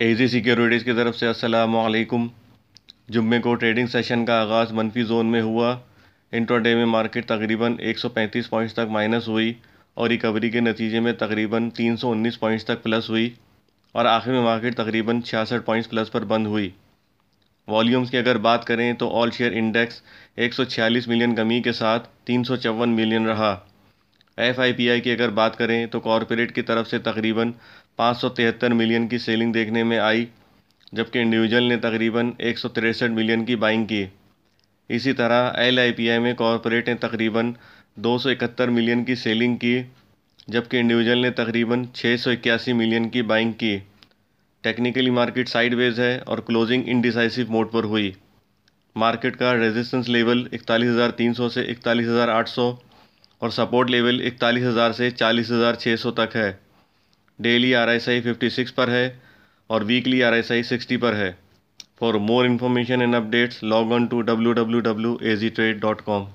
एजी securities की तरफ़ से अस्सलाम वालेकुम जुम्मे को ट्रेडिंग सेशन का आगाज़ मनफी जोन में हुआ। इंट्राडे में मार्केट तकरीबन 135 पॉइंट्स तक माइनस हुई और रिकवरी के नतीजे में तकरीबन 319 पॉइंट्स तक प्लस हुई और आखिर में मार्केट तकरीबन छियासठ पॉइंट्स प्लस पर बंद हुई। वॉल्यूम्स की अगर बात करें तो ऑल शेयर इंडेक्स 146 मिलियन कमी के साथ तीन सौ चौवन मिलियन रहा। एफ़ की अगर बात करें तो कॉरपोरेट की तरफ़ से तकरीबन पाँच सौ तिहत्तर मिलियन की सेलिंग देखने में आई जबकि इंडिविजुअल ने तकरीबन एक मिलियन की बाइंग की। इसी तरह एल में कॉरपोरेट ने तकरीबन दो सौ इकहत्तर मिलियन की सेलिंग की जबकि इंडिविजुअल ने तकरीबन छः सौ इक्यासी मिलियन की बाइंग की। टेक्निकली मार्केट साइडवेज है और क्लोजिंग इनडिसाइसिव मोड पर हुई। मार्केट का रेजिस्टेंस लेवल 41,300 से 41,800 और सपोर्ट लेवल 41,000 से 40,600 तक है। Daily R S I fifty six पर है और weekly R S I sixty पर है। For more information and updates log on to W W W A G trade dot com